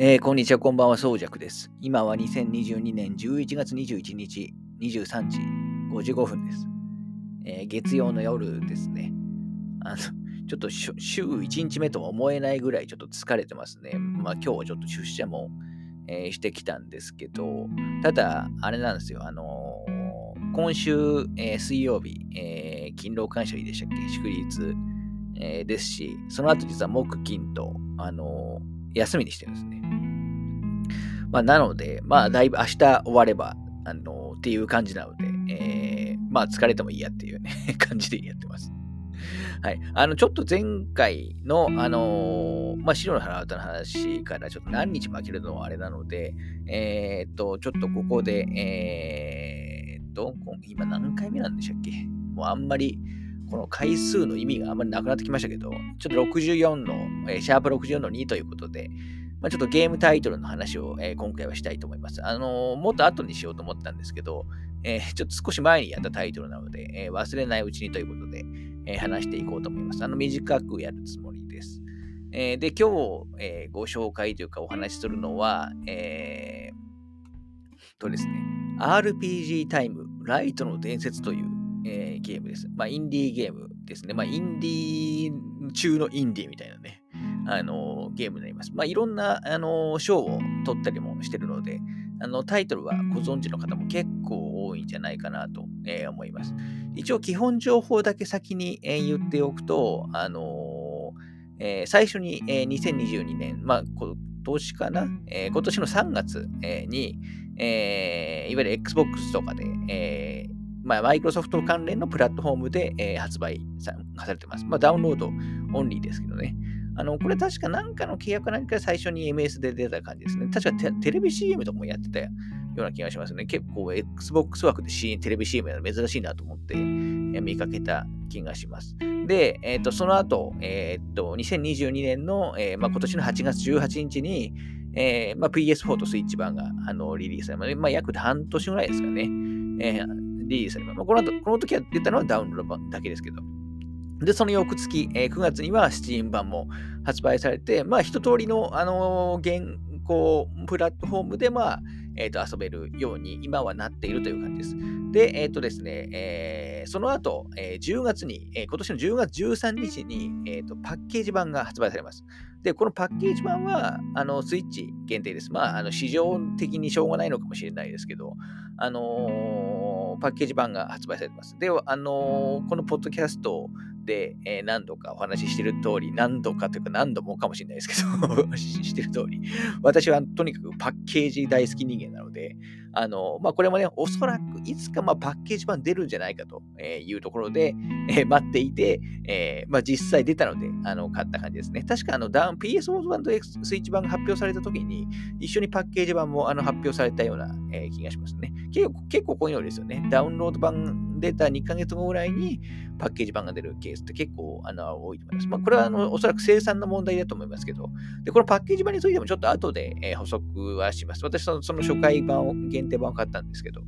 えーこんにちは、こんばんは、そうじゃくです。今は2022年11月21日23時55分です。えー月曜の夜ですね。あの、ちょっと週1日目とは思えないぐらいちょっと疲れてますね。まあ今日はちょっと出社も、えーしてきたんですけど、ただ、あれなんですよ、あのー今週、え水曜日、え勤労感謝日でしたっけ？祝日、えですし、その後実は木金と、あのー休みにしてるんですね。まあ、なので、まあ、だいぶ明日終われば、あのっていう感じなので、えーまあ、疲れてもいいやっていうね、感じでやってます。はい。あの、ちょっと前回の、あのーまあ、白の腹渡の話からちょっと何日も空けるのはあれなので、えーっと、ちょっとここで、えーっと、こ今何回目なんでしたっけ？もうあんまり、この回数の意味があんまりなくなってきましたけど、ちょっと64の、えーシャープ64の2ということで、まあ、ちょっとゲームタイトルの話を、えー今回はしたいと思います。あのーもっと後にしようと思ったんですけど、えーちょっと少し前にやったタイトルなので、え忘れないうちにということで、え話していこうと思います。あの、短くやるつもりです。えで、今日、えご紹介というかお話しするのは、えーとですね、RPG タイム、ライトの伝説という、えーゲームです。まあ、インディーゲームですね。まあ、インディー中のインディーみたいなね、あのゲームになります。まあ、いろんな、あの賞を取ったりもしてるので、あのタイトルはご存知の方も結構多いんじゃないかなと、えー思います。一応、基本情報だけ先に、えー言っておくと、あのえー最初に、えー2022年、まあ、今年かな、えー今年の3月、えーに、えーいわゆる Xbox とかで、えーまあ、マイクロソフト関連のプラットフォームで、えー発売されてます。まあ、ダウンロードオンリーですけどね。あの、これ確か何かの契約か何か最初に MS で出た感じですね。確かテレビ CM とかもやってたような気がしますね。結構 Xbox 枠で C テレビ CM やるの珍しいなと思って、見かけた気がします。で、えっ、と、その後、えっ、と、2022年の、えーまあ、今年の8月18日に、えーまあ、PS4 とスイッチ版があのリリースされ、まあ、約半年ぐらいですかね。えーリリースされます。まあ、この後、この時は出たのはダウンロード版だけですけど。で、その翌月、えー9月には Steam 版も発売されて、まあ、一通りの、あのー現行プラットフォームで、まあ、えっ、と、遊べるように今はなっているという感じです。で、えっ、とですね、えーその後、えー10月に、えー今年の10月13日に、えーと、パッケージ版が発売されます。で、このパッケージ版は、あの、スイッチ限定です。まあ、あの、市場的にしょうがないのかもしれないですけど、あのーパッケージ版が発売されてます。で、あのーこのポッドキャストで、えー何度かお話ししてる通り、何度かというか何度もかもしれないですけど お話、ししてる通り、私はとにかくパッケージ大好き人間なので、あのまあ、これもね、おそらくいつかまパッケージ版出るんじゃないかというところで、えー待っていて、えーまあ、実際出たので、あの買った感じですね。確かあのダウン PS4 版と X スイッチ版が発表された時に、一緒にパッケージ版もあの発表されたような、えー気がしますね。結構結構こういうのですよね。ダウンロード版出た2ヶ月後ぐらいにパッケージ版が出るケースって結構あの多いと思います。まあ、これはあのおそらく生産の問題だと思いますけど、でこのパッケージ版についてもちょっと後で、えー補足はします。私そのその初回版を、限定版を買ったんですけど、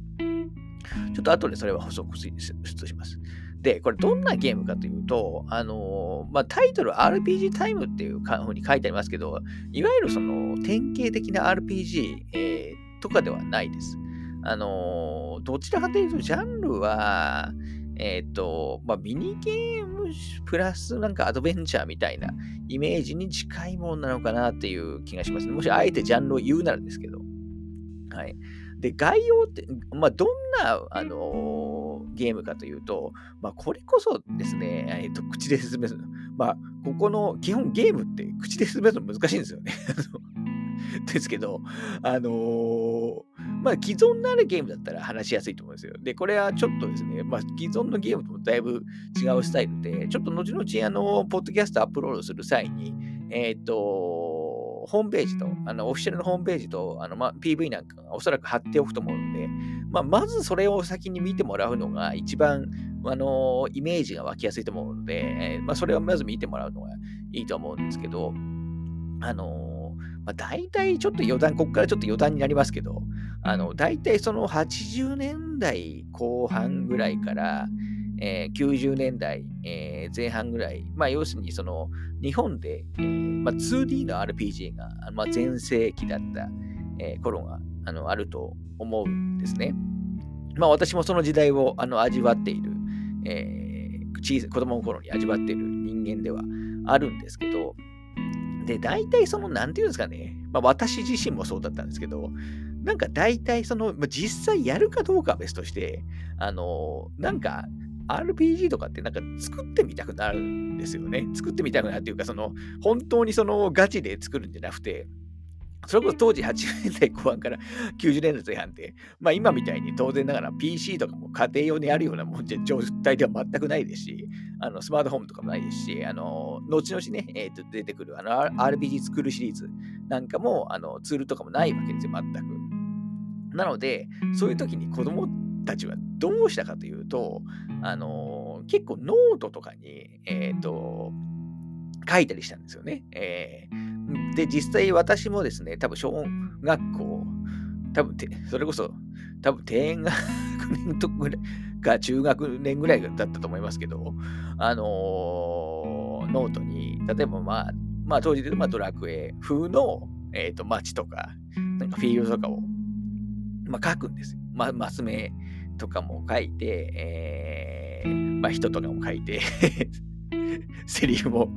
ちょっと後でそれは補足しします。で、これどんなゲームかというと、あのーまあ、タイトル RPG タイムっていうふうに書いてありますけど、いわゆるその典型的な RPG、えーとかではないです。あのーどちらかというと、ジャンルは、えっ、と、まあ、ミニゲームプラスなんかアドベンチャーみたいなイメージに近いものなのかなっていう気がしますね。もしあえてジャンルを言うならですけど。はい。で、概要って、まあ、どんな、あのーゲームかというと、まあ、これこそですね、えっと口で説明する。まあ、ここの基本ゲームって口で説明するの難しいんですよね。ですけど、あのーまあ、既存のあるゲームだったら話しやすいと思うんですよ。で、これはちょっとですね、まあ、既存のゲームともだいぶ違うスタイルで、ちょっと後々、あの、ポッドキャストアップロードする際に、えっ、と、ホームページと、あの、オフィシャルのホームページと、あの、まあ、PV なんかがおそらく貼っておくと思うので、まあ、まずそれを先に見てもらうのが一番、あの、イメージが湧きやすいと思うので、まあ、それをまず見てもらうのがいいと思うんですけど、あの、まあ、大体ちょっと余談、ここからちょっと余談になりますけど、あの、大体その80年代後半ぐらいから、えー、90年代、えー、前半ぐらい、まあ、要するにその日本で、えーまあ、2D の RPG が、まあ、全盛期だった、えー、頃があのあると思うんですね。まあ、私もその時代をあの味わっている、えー、小さ子供の頃に味わっている人間ではあるんですけど、で、大体その、なんていうんですかね、まあ、私自身もそうだったんですけど、なんか大体その、まあ、実際やるかどうかは別として、あの、なんか RPG とかってなんか作ってみたくなるんですよね。作ってみたくなるっていうか、その、本当にそのガチで作るんじゃなくて、それこそ当時80年代後半から90年代前半って、まあ今みたいに当然ながら PC とかも家庭用にあるようなもんじゃ状態では全くないですし、あのスマートフォンとかもないですし、あの後々ね、えー、と出てくるあの RPG 作るシリーズなんかもあのツールとかもないわけですよ、全く。なので、そういう時に子供たちはどうしたかというと、あの結構ノートとかに、えっ、ー、と、書いたりしたんですよね。えー、で、実際私もですね、多分小学校、多分それこそ、多分低学年とぐらいか中学年ぐらいだったと思いますけど、あのー、ノートに、例えばまあ、まあ当時でまあドラクエ風の、えーと、街とか、なんかフィールドとかを、まあ、書くんですよ。まあ、マス目とかも書いて、えー、まあ人とかも書いて セリフも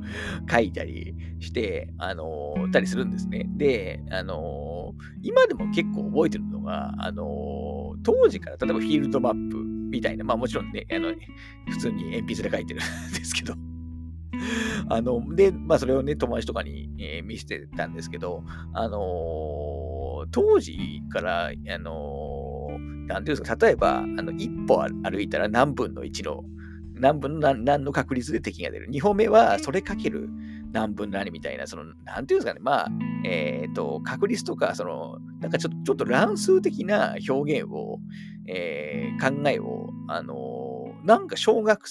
書いたりして、あのー、たりするんですね。で、あのー、今でも結構覚えてるのが、あのー、当時から例えばフィールドマップみたいな、まあもちろんね、あの、普通に鉛筆で書いてるんですけど、あの、で、まあそれをね、友達とかに、え、見せてたんですけど、あの当時から、あのなんていうんですか、例えば、あの、一歩歩いたら何分の1の何分の何の確率で敵が出る。2歩目はそれかける何分何みたいな、その、なんていうんですかね、まあ、えっ、ー、と、確率とか、その、なんかちょっと、ちょっと乱数的な表現を、えー、考えを、あのー、なんか小学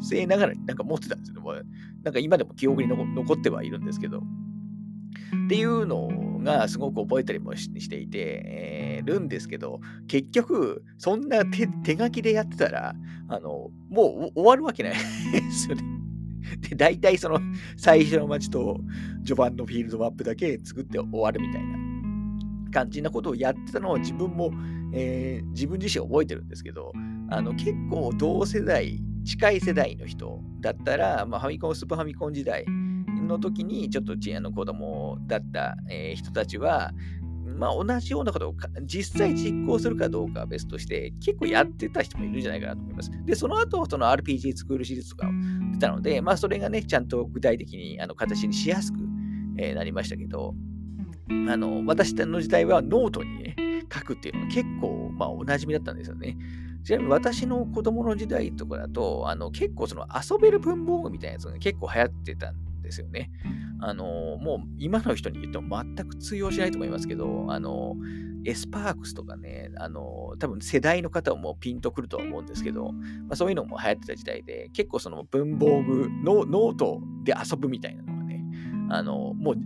生ながらになんか持ってたんですよね。なんか今でも記憶に残ってはいるんですけど。っていうのがすごく覚えたりもしていて、えー、るんですけど、結局、そんな手手書きでやってたら、あの、もう終わるわけないですよね。で、大体その最初の街と序盤のフィールドマップだけ作って終わるみたいな感じなことをやってたのを自分も、えー、自分自身覚えてるんですけど、あの結構同世代、近い世代の人だったら、まあ、ファミコン、スーパーファミコン時代の時にちょっとあの子供だった、えー、人たちは、まあ、同じようなことを実際実行するかどうかは別として、結構やってた人もいるんじゃないかなと思います。で、その後、その RPG スクールシリーズとか出たので、まあ、それがね、ちゃんと具体的にあの形にしやすく、えー、なりましたけど、あの、私の時代はノートにね、書くっていうのが結構、まあ、おなじみだったんですよね。ちなみに私の子供の時代とかだと、あの結構その遊べる文房具みたいなやつが結構流行ってたんですよね。あのもう今の人に言っても全く通用しないと思いますけど、あのエスパークスとかね、あの多分世代の方はもうピンとくるとは思うんですけど、まあ、そういうのも流行ってた時代で、結構その文房具のノートで遊ぶみたいなのがね、あのもう、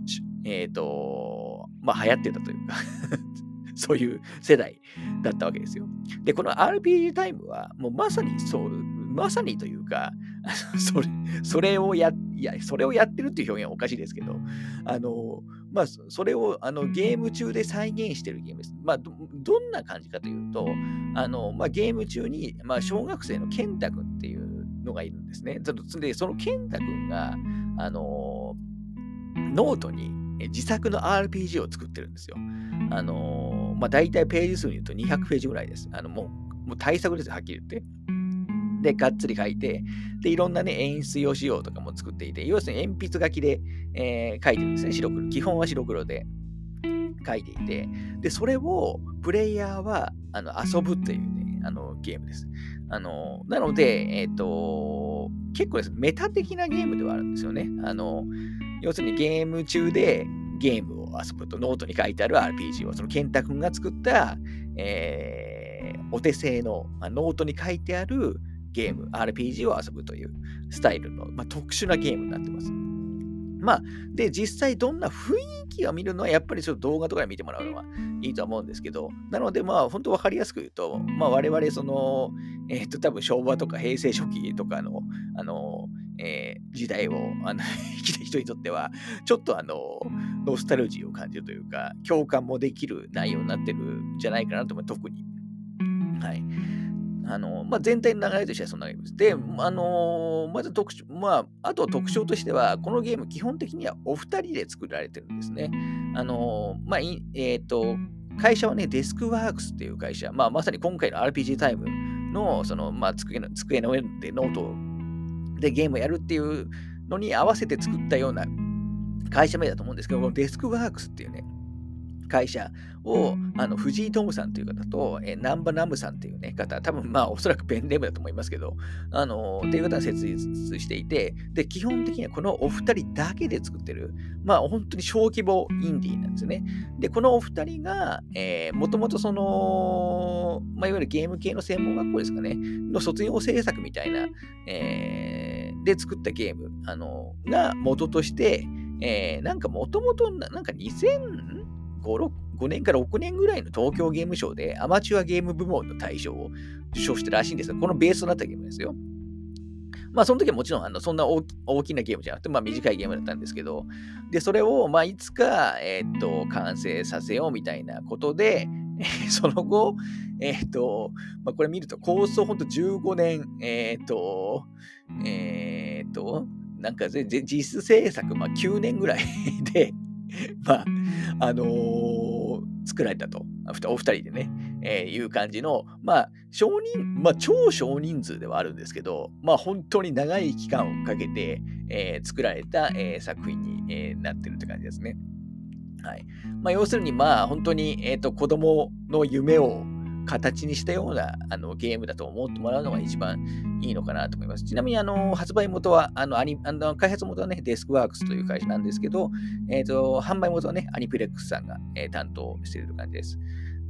えっ、ー、と、まあ流行ってたというか そういう世代だったわけですよ。で、この RPG タイムは、もうまさにそう、まさにというか、それそれをや、いや、それをやってるっていう表現はおかしいですけど、あの、まあ、それをあのゲーム中で再現してるゲームです。まあ、どどんな感じかというと、あのまあ、ゲーム中に、まあ、小学生の健太君っていうのがいるんですね。で、その健太君が、あの、ノートに自作の RPG を作ってるんですよ。あのまあ、大体ページ数に言うと200ページぐらいです。あのもうもう対策です、はっきり言って。で、がっつり書いて、で、いろんなね、演出用仕様とかも作っていて、要するに鉛筆書きで、えー、書いてるんですね、白黒。基本は白黒で書いていて、で、それをプレイヤーはあの遊ぶというね、あのゲームです。あのなので、えっ、ー、と、結構ですメタ的なゲームではあるんですよね。あの要するにゲーム中でゲームを遊ぶとノートに書いてある RPG を、その健太君が作った、えー、お手製の、ま、ノートに書いてあるゲーム、RPG を遊ぶというスタイルの、まあ、特殊なゲームになってます。まあ、で、実際どんな雰囲気を見るのは、やっぱりちょっと動画とかで見てもらうのがいいと思うんですけど、なので、まあ、本当分かりやすく言うと、まあ、我々、その、えっ、ー、と、多分昭和とか平成初期とかの、あの、えー、時代をあの 生きた人にとっては、ちょっとあの、ノスタルジーを感じるというか、共感もできる内容になってるんじゃないかなと思う、特に。はい。あの、まあ、全体の流れとしてはそんなゲームです。で、あのー、まず特徴、まあ、あと特徴としては、このゲーム基本的にはお二人で作られてるんですね。あのー、まあ、えっ、ー、と、会社はね、デスクワークスっていう会社、まあ、まさに今回の RPG タイムの、その、まあ、机の机の上でノートでゲームをやるっていうのに合わせて作ったような会社名だと思うんですけど、このデスクワークスっていうね、会社を、あの藤井トムさんという方と、えー、南場ナムさんという、ね、方、多分まあおそらくペンネームだと思いますけど、あのー、っていう方が設立していて、で、基本的にはこのお二人だけで作ってる、まあ本当に小規模インディーなんですよね。で、このお二人が、えー、もともとその、まあいわゆるゲーム系の専門学校ですかね、の卒業制作みたいな、えー、で作ったゲーム、あのー、が元として、えー、なんかもともと、なんか2000、5, 5年から6年ぐらいの東京ゲームショウでアマチュアゲーム部門の大賞を受賞してるらしいんですが、このベースとなったゲームですよ。まあ、その時はもちろん、あのそんな大きなゲームじゃなくて、まあ、短いゲームだったんですけど、で、それを、まあ、いつか、えー、っと、完成させようみたいなことで、その後、えー、っと、まあ、これ見ると、構想ほんと15年、えー、っと、えっと、なんか実質制作、まあ、9年ぐらいで、まあ、あのー、作られたと。お二人でね、えー、いう感じの、まあ、少人、まあ、超少人数ではあるんですけど、まあ、本当に長い期間をかけて、えー、作られた、えー、作品に、えー、なってるって感じですね。はい。まあ、要するに、まあ、本当に、えっ、ー、と、子供の夢を、形にしたようなあのゲームだと思ってもらうのが一番いいのかなと思います。ちなみにあの発売元は、あのアニあの開発元はね、デスクワークスという会社なんですけど、えーと、販売元はね、アニプレックスさんが、えー、担当している感じです。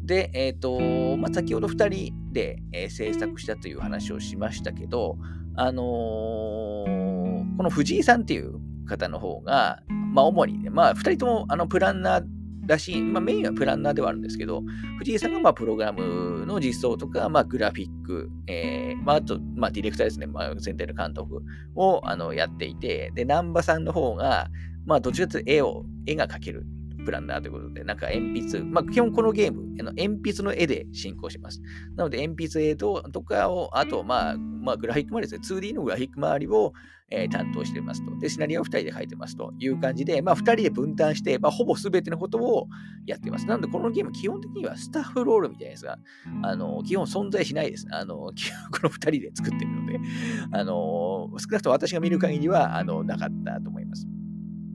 で、えっ、ー、と、まあ、先ほど2人で、えー、制作したという話をしましたけど、あのー、この藤井さんっていう方の方が、まあ、主にね、まあ、2人ともあのプランナーだし、まあ、メインはプランナーではあるんですけど、藤井さんがまあプログラムの実装とか、まあ、グラフィック、えーまあ、あと、まあ、ディレクターですね、まあ、全体の監督をあのやっていて、で、南波さんの方が、まあ、どちらかというと絵を、絵が描けるプランナーということで、なんか鉛筆、まあ、基本このゲーム、あの鉛筆の絵で進行します。なので、鉛筆絵とかを、あと、まあ、まあ、グラフィック周りですね、2D のグラフィック周りを、えー、担当していますと。で、シナリオは2人で書いてますという感じで、まあ、2人で分担して、まあ、ほぼ全てのことをやっています。なので、このゲーム、基本的にはスタッフロールみたいなやつが、あの、基本存在しないです。あの、この2人で作ってるので、あの、少なくとも私が見る限りは、あの、なかったと思います。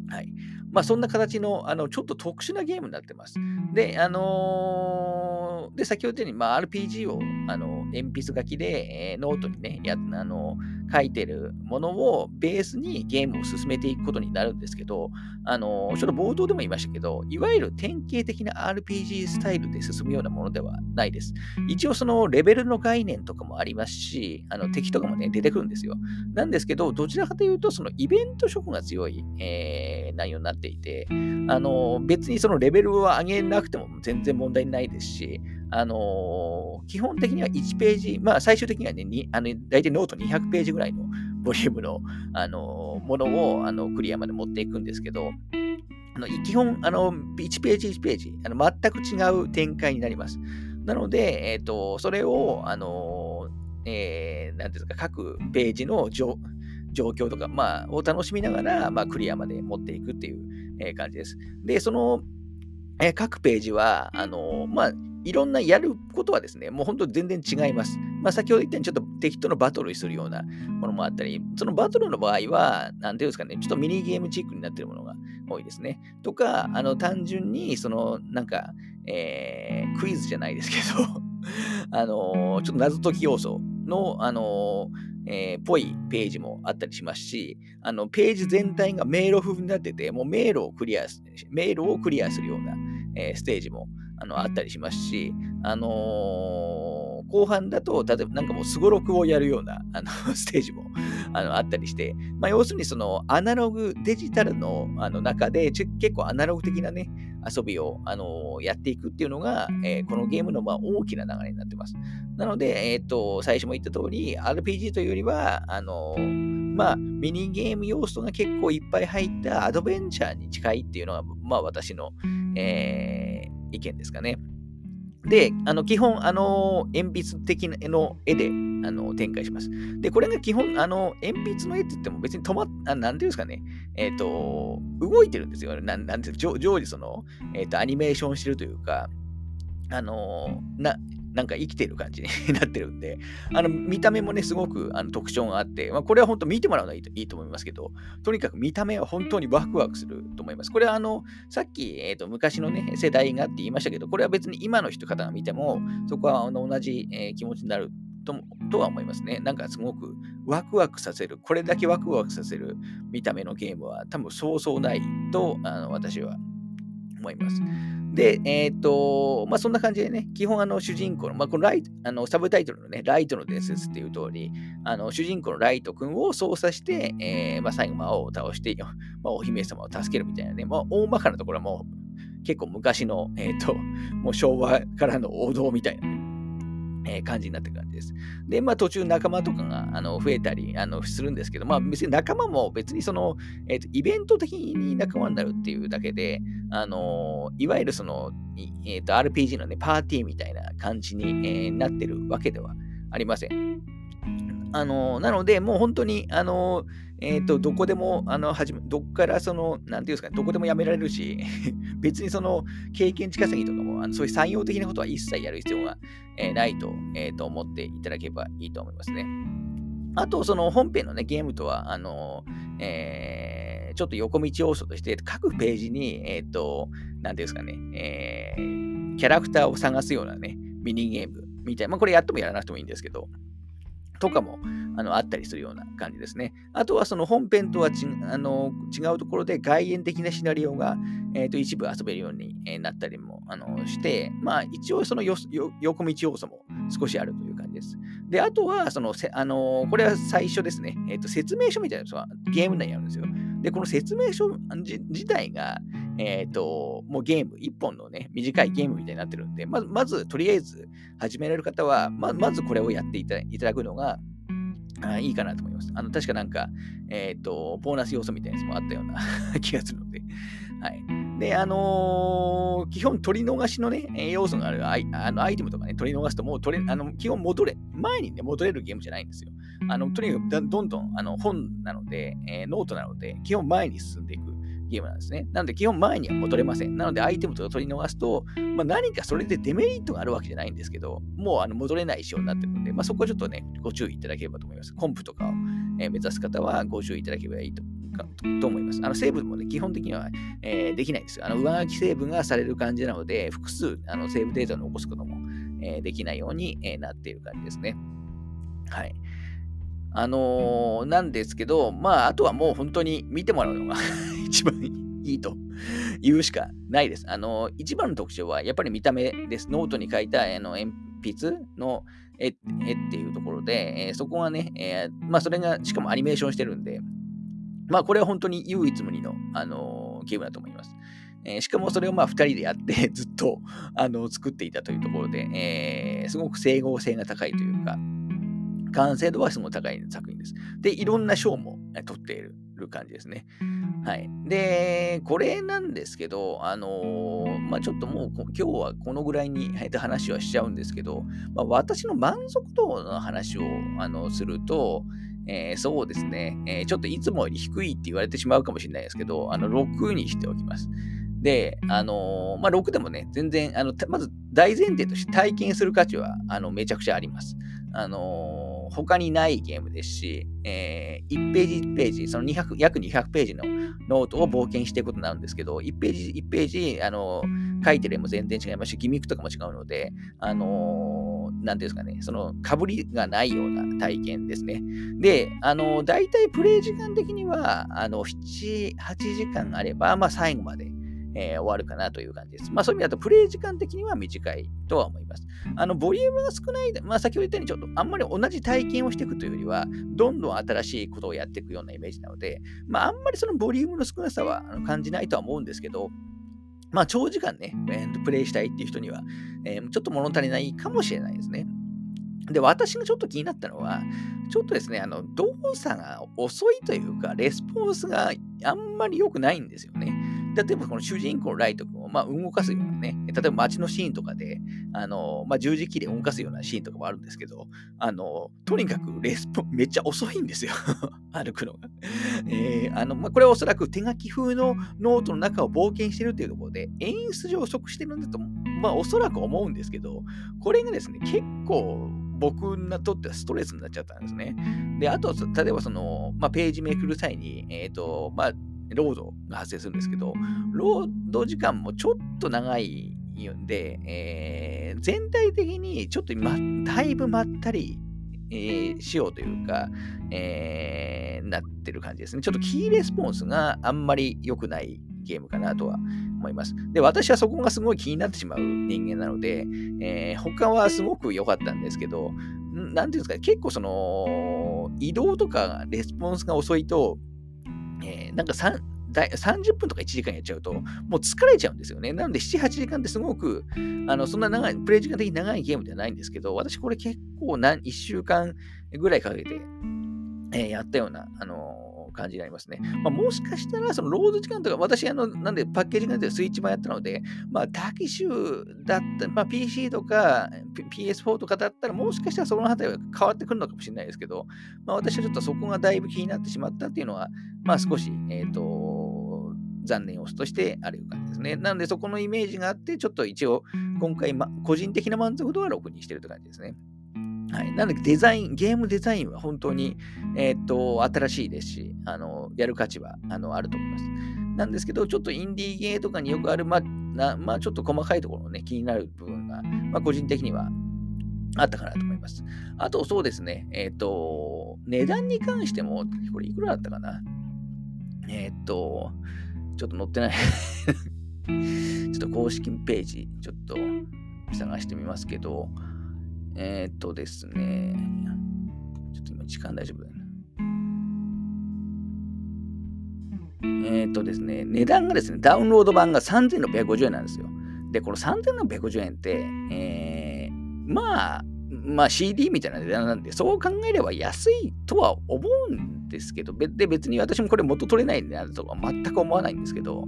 はい。まあ、そんな形の、あの、ちょっと特殊なゲームになってます。で、あのー、で、先ほど言ったように、まあ、RPG を、あの、鉛筆書きで、えー、ノートにね、や、あの書いてるものをベースにゲームを進めていくことになるんですけど、あのちょっと冒頭でも言いましたけど、いわゆる典型的な RPG スタイルで進むようなものではないです。一応そのレベルの概念とかもありますし、あの敵とかもね、出てくるんですよ。なんですけど、どちらかというと、そのイベント色が強い、えー、内容になっていて、あの別にそのレベルを上げなくても全然問題ないですし、あのー、基本的には1ページ、まあ最終的にはね、あの大体ノート200ページぐらいのボリュームの、あのー、ものをあのクリアまで持っていくんですけど、あの基本あの、1ページ1ページあの、全く違う展開になります。なので、え、ー、と、それを、あのえー、なんですか、各ページの状況とか、まあ、を楽しみながら、まあ、クリアまで持っていくっていう、えー、感じです。で、その、えー、各ページは、あのまあ、いろんなやることはですね、もう本当全然違います。まあ、先ほど言ったように、ちょっと敵とのバトルするようなものもあったり、そのバトルの場合は、なんていうんですかね、ちょっとミニゲームチックになっているものが多いですね。とか、あの、単純に、その、なんか、えー、クイズじゃないですけど あのー、ちょっと謎解き要素の、あのー、えー、ぽいページもあったりしますし、あの、ページ全体が迷路風になってて、もう迷路をクリア、迷路をクリアするような、えー、ステージもあのあったりしますし、あのー、後半だと、例えばなんかもうすごろくをやるようなあの ステージもあのあったりして、まあ、要するにそのアナログ、デジタルのあの中で結構アナログ的なね、遊びを、あのやっていくっていうのが、えー、このゲームのまあ大きな流れになってます。なので、えっ、ー、と、最初も言った通り、RPG というよりは、あのまあ、ミニゲーム要素が結構いっぱい入ったアドベンチャーに近いっていうのが、まあ私の、えー、意見ですかね。で、あの基本、あの鉛筆的な絵の絵であの展開します。で、これが基本、あの鉛筆の絵って言っても別に止まっ、あなんていうんですかね、えっ、ー、と、動いてるんですよ。なん、なんていう常時その、えっ、ー、と、アニメーションしてるというか、あのな、なんか生きてる感じに なってるんで、あの見た目もね、すごくあの特徴があって、まあ、これは本当見てもらうのがいいといいと思いますけど、とにかく見た目は本当にワクワクすると思います。これはあの、さっき、えーと、昔のね、世代がって言いましたけど、これは別に今の人方が見ても、そこはあの同じ、えー、気持ちになるととは思いますね。なんかすごくワクワクさせる、これだけワクワクさせる見た目のゲームは多分そうそうないとあの私は思います。で、えっ、ー、と、まあ、そんな感じでね、基本あの主人公の、まあ、このライト、あのサブタイトルのね、ライトの伝説っていう通り、あの主人公のライト君を操作して、えー、まあ、最後魔王を倒して、まあ、お姫様を助けるみたいなね、まあ、大まかなところはもう結構昔の、えっ、ー、と、もう昭和からの王道みたいな、ね、えー、感じになってる感じです。で、まあ途中仲間とかがあの増えたりあのするんですけど、まあ別に仲間も別にその、えーと、イベント的に仲間になるっていうだけで、あのいわゆるその、えーと、RPG のね、パーティーみたいな感じに、えー、なってるわけではありません。あのなので、もう本当に、あのえっ、ー、と、どこでも、あの、はじめ、どっからその、なんていうんですかね、どこでもやめられるし、別にその、経験値稼ぎとかも、あのそういう産業的なことは一切やる必要が、え、ないと,、えー、と思っていただければいいと思いますね。あと、その本編のね、ゲームとは、あの、えー、ちょっと横道要素として、各ページに、えっ、ー、と、なんていうんですかね、えー、キャラクターを探すようなね、ミニゲームみたいな、まあ、これやってもやらなくてもいいんですけど、とかもあのあったりするような感じですね。あとはその本編とはちあの違うところで外縁的なシナリオが、えー、と一部遊べるようになったりもあのして、まあ一応そのよ横道要素も少しあるという感じです。で、あとはそのせ、あのこれは最初ですね、えー、と説明書みたいなのがゲーム内にあるんですよ。で、この説明書自体が、えっ、ー、と、もうゲーム、一本のね、短いゲームみたいになってるんで、まず、まずとりあえず始められる方は、ままずこれをやっていただくのが、あいいかなと思います。あの、確かなんか、えっ、ー、と、ボーナス要素みたいなやつもあったような 気がするので。はい。で、あのー、基本取り逃しのね、要素があるアイあのアイテムとかね、取り逃すともう取れ、あの、基本戻れ、前にね、戻れるゲームじゃないんですよ。あの、とにかくどんどん、あの、本なので、えー、ノートなので、基本前に進んでいくゲームなんですね。なので、基本前には戻れません。なので、アイテムとか取り逃すと、まあ、何かそれでデメリットがあるわけじゃないんですけど、もうあの戻れない仕様になってるので、まあ、そこはちょっとね、ご注意いただければと思います。コンプとかを、え、目指す方はご注意いただければいいとと思います。あの成分もね、基本的には、えー、できないんですよ。あの上書き成分がされる感じなので、複数あのセーブデータを残すことも、えー、できないように、えー、なっている感じですね。はい。あのー、なんですけど、まあ、あとはもう本当に見てもらうのが 一番いいと言うしかないです。あのー、一番の特徴はやっぱり見た目です。ノートに書いたあの鉛筆の絵絵っていうところで、えー、そこがね、えまあ、それがしかもアニメーションしてるんで、まあ、これは本当に唯一無二の、あのゲームだと思います。えー、しかもそれをまあ2人でやってずっとあの作っていたというところで、えー、すごく整合性が高いというか、完成度はすごく高い作品です。で、いろんな賞も取っている感じですね。はい。で、これなんですけど、あのー、まあ、ちょっともう今日はこのぐらいに話はしちゃうんですけど、まあ、私の満足度の話をあのすると、えー、そうですね、えー、ちょっといつもより低いって言われてしまうかもしれないですけど、あの6にしておきます。で、あのー、まあ、6でもね、全然、あのまず大前提として体験する価値はあのめちゃくちゃあります。あのー、他にないゲームですし、えー、1ページ1ページ、その200約200ページのノートを冒険していくことになるんですけど、1ページ1ページ、あの、書いてる絵も全然違いますし、ギミックとかも違うので、あのなんていうんですかね、その、かぶりがないような体験ですね。で、あの、大体プレイ時間的には、あの、7、8時間あれば、まあ、最後まで、えー、終わるかなという感じです。まあそういう意味だと、プレイ時間的には短いとは思います。あの、ボリュームが少ない、まあ先ほど言ったように、ちょっとあんまり同じ体験をしていくというよりは、どんどん新しいことをやっていくようなイメージなので、まああんまりそのボリュームの少なさは感じないとは思うんですけど、まあ長時間ね、えー、プレイしたいっていう人には、えー、ちょっと物足りないかもしれないですね。で、私がちょっと気になったのは、ちょっとですね、あの、動作が遅いというか、レスポンスがあんまり良くないんですよね。例えばこの主人公のライト君を、まあ、動かすようなね、例えば街のシーンとかで、あの、まあ、十字キーで動かすようなシーンとかもあるんですけど、あの、とにかくレスポン、めっちゃ遅いんですよ。歩くのが。えー、あの、まあ、これはおそらく手書き風のノートの中を冒険してるっていうところで、演出上遅くしてるんだと、まあ、おそらく思うんですけど、これがですね、結構、僕にとってはストレスになっちゃったんですね。で、あと、例えばその、まあ、ページめくる際に、えっ、ー、と、まあ、ロードが発生するんですけど、ロード時間もちょっと長いんで、えー、全体的にちょっと、ま、だいぶまったり、えー、しようというか、えー、なってる感じですね。ちょっとキーレスポンスがあんまり良くないゲームかなとは思います。で、私はそこがすごい気になってしまう人間なので、えー、他はすごく良かったんですけど、なんていうんですか、結構その、移動とかレスポンスが遅いと、えー、なんか30分とか1時間やっちゃうと、もう疲れちゃうんですよね。なので、7、8時間ってすごく、あのそんな長い、プレイ時間的に長いゲームではないんですけど、私これ結構何、1週間ぐらいかけて、えー、やったような、あの感じになりますね。まあ、もしかしたら、そのロード時間とか、私、あの、なんでパッケージが出てスイッチ版やったので、まあ、タキシュだった、まあ、PC とか PS4 とかだったら、もしかしたらその辺りは変わってくるのかもしれないですけど、まあ、私はちょっとそこがだいぶ気になってしまったっていうのは、まあ、少し、えっ、ー、と、残念要素としてある感じですね。なので、そこのイメージがあって、ちょっと一応、今回、ま、個人的な満足度は6にしてるって感じですね。はい。なので、デザイン、ゲームデザインは本当に、えー、っと、新しいですし、あの、やる価値は、あの、あると思います。なんですけど、ちょっとインディーゲーとかによくある、ま、なまあ、ちょっと細かいところのね、気になる部分が、まあ、個人的にはあったかなと思います。あと、そうですね、えー、っと、値段に関しても、これいくらだったかな？えー、っと、ちょっと載ってない ちょっと公式ページ、ちょっと探してみますけど、えー、っとですね。ちょっと今時間大丈夫だな。えー、っとですね、値段がですね、ダウンロード版が3650円なんですよ。で、この3650円って、えー、まあ、まあ CD みたいな値段なんで、そう考えれば安いとは思うんですけど、で別に私もこれ元取れないんだとは全く思わないんですけど、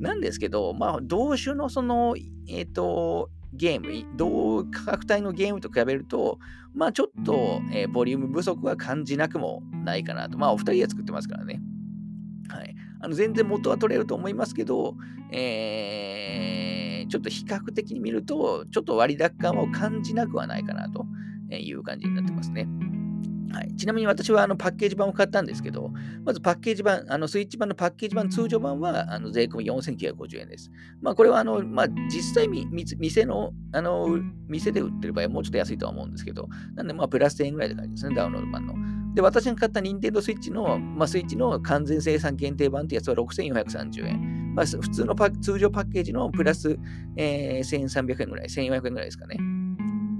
なんですけど、まあ、同種のその、えっ、ー、と、ゲーム、同価格帯のゲームと比べると、まあちょっと、えー、ボリューム不足は感じなくもないかなと。まあお二人で作ってますからね。はい。あの全然元は取れると思いますけど、えー、ちょっと比較的に見ると、ちょっと割高感を感じなくはないかなという感じになってますね。はい、ちなみに私はあのパッケージ版を買ったんですけど、まずパッケージ版、あのスイッチ版のパッケージ版通常版はあの税込み4950円です。まあ、これはあの、まあ、実際み店のあの店で売ってる場合はもうちょっと安いとは思うんですけど、なんでまあプラス1000円ぐらいで感じですね、ダウンロード版の。で、私が買った任天堂スイッチの、まあ、スイッチの完全生産限定版ってやつは6430円。まあ、普通のパ通常パッケージのプラス、えー、1300円ぐらい、1400円ぐらいですかね。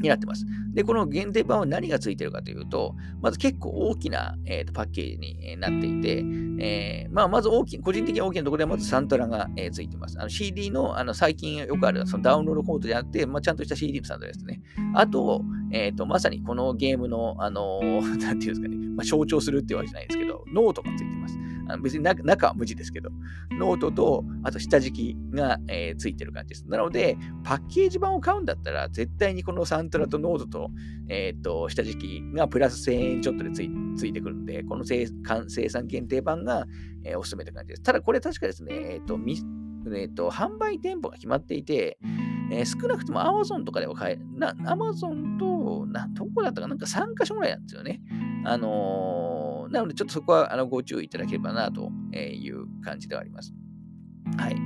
になってます。で、この限定版は何がついてるかというと、まず結構大きな、えーと、パッケージになっていて、えー、まあ、まず大きい、個人的に大きなところではまずサントラが、えー、ついてます。の CD のあの最近よくあるそのダウンロードコードじゃなくて、まあ、ちゃんとした CD のサントラですね。あと、えーと、まさにこのゲームの、あのー、なんていうんですかね、まあ、象徴するってわけじゃないですけど、ノートがついてます。別に中は無地ですけど、ノートと、あと下敷きが、えー、ついてる感じです。なので、パッケージ版を買うんだったら、絶対にこのサントラとノートと、えっ、ー、と、下敷きがプラス1000円ちょっとでついついてくるんで、この生産限定版が、えー、おすすめって感じです。ただ、これ確かですね、えっ、ー、と、えっ、と、販売店舗が決まっていて、えー、少なくとも Amazon とかでは買え、な、Amazon と、な、どこだったかなんか3箇所ぐらいなんですよね。あのー、なので、ちょっとそこはあのご注意いただければなという感じではあります。はい。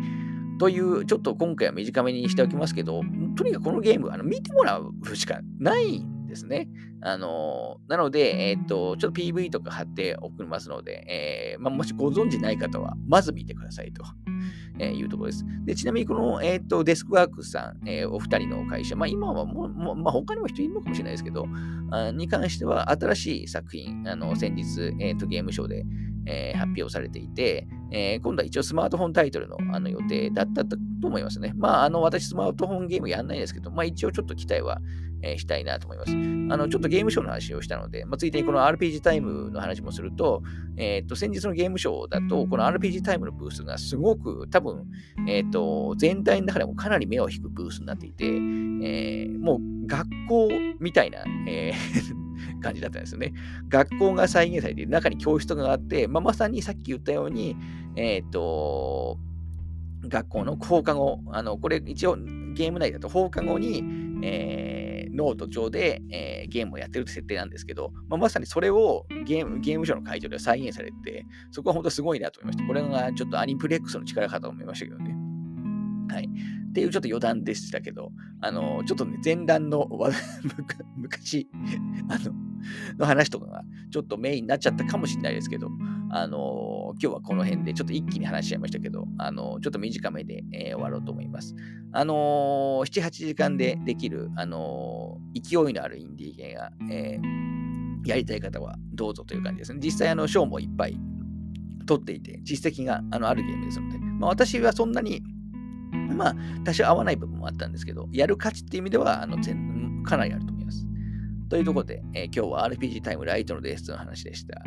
という、ちょっと今回は短めにしておきますけど、とにかくこのゲーム、あの見てもらうしかないんですね。あの、なので、えっ、と、ちょっと PV とか貼っておきますので、えーまあ、もしご存知ない方は、まず見てくださいとえー、いうところです。でちなみに、この、えーと、デスクワークさん、えー、お二人の会社、まあ、今はもう、もまあ、他にも人いるのかもしれないですけど、あに関しては新しい作品、あの先日、えーと、ゲームショーで、えー、発表されていて、えー、今度は一応スマートフォンタイトルのあの予定だったと思いますね。まあ、あの私、スマートフォンゲームやんないですけど、まあ、一応ちょっと期待は、えー、したいなと思います。あの、ちょっとゲームショーの話をしたので、まあ、ついでにこの RPG タイムの話もすると、えっ、と、先日のゲームショーだと、この RPG タイムのブースがすごく、多分、えっ、と、全体の中でもかなり目を引くブースになっていて、えー、もう学校みたいな、えー 感じだったんですよね。学校が再現されて中に教室があって、まあ、まさにさっき言ったように、えっ、ー、と、学校の放課後、あの、これ一応ゲーム内だと放課後に、えー、ノート上で、えー、ゲームをやってるって設定なんですけど、まあ、まさにそれをゲームゲームショーの会場で再現されて、そこは本当すごいなと思いました。これがちょっとアニプレックスの力かと思いましたけどね。はい。っていうちょっと余談でしたけど、あの、ちょっとね、前段の 昔、あの、の話とかがちょっとメインになっちゃったかもしれないですけど、あの、今日はこの辺でちょっと一気に話しちゃいましたけど、あの、ちょっと短めで、えー、終わろうと思います。あの7、8時間でできる、あの勢いのあるインディーゲーが、えー、やりたい方はどうぞという感じですね。実際、あの、賞もいっぱい取っていて、実績があのあるゲームですので、まあ、私はそんなにまあ、多少合わない部分もあったんですけど、やる価値っていう意味では、あの全かなりあると思います。というところで、えー、今日は RPG タイムライトのデースの話でした。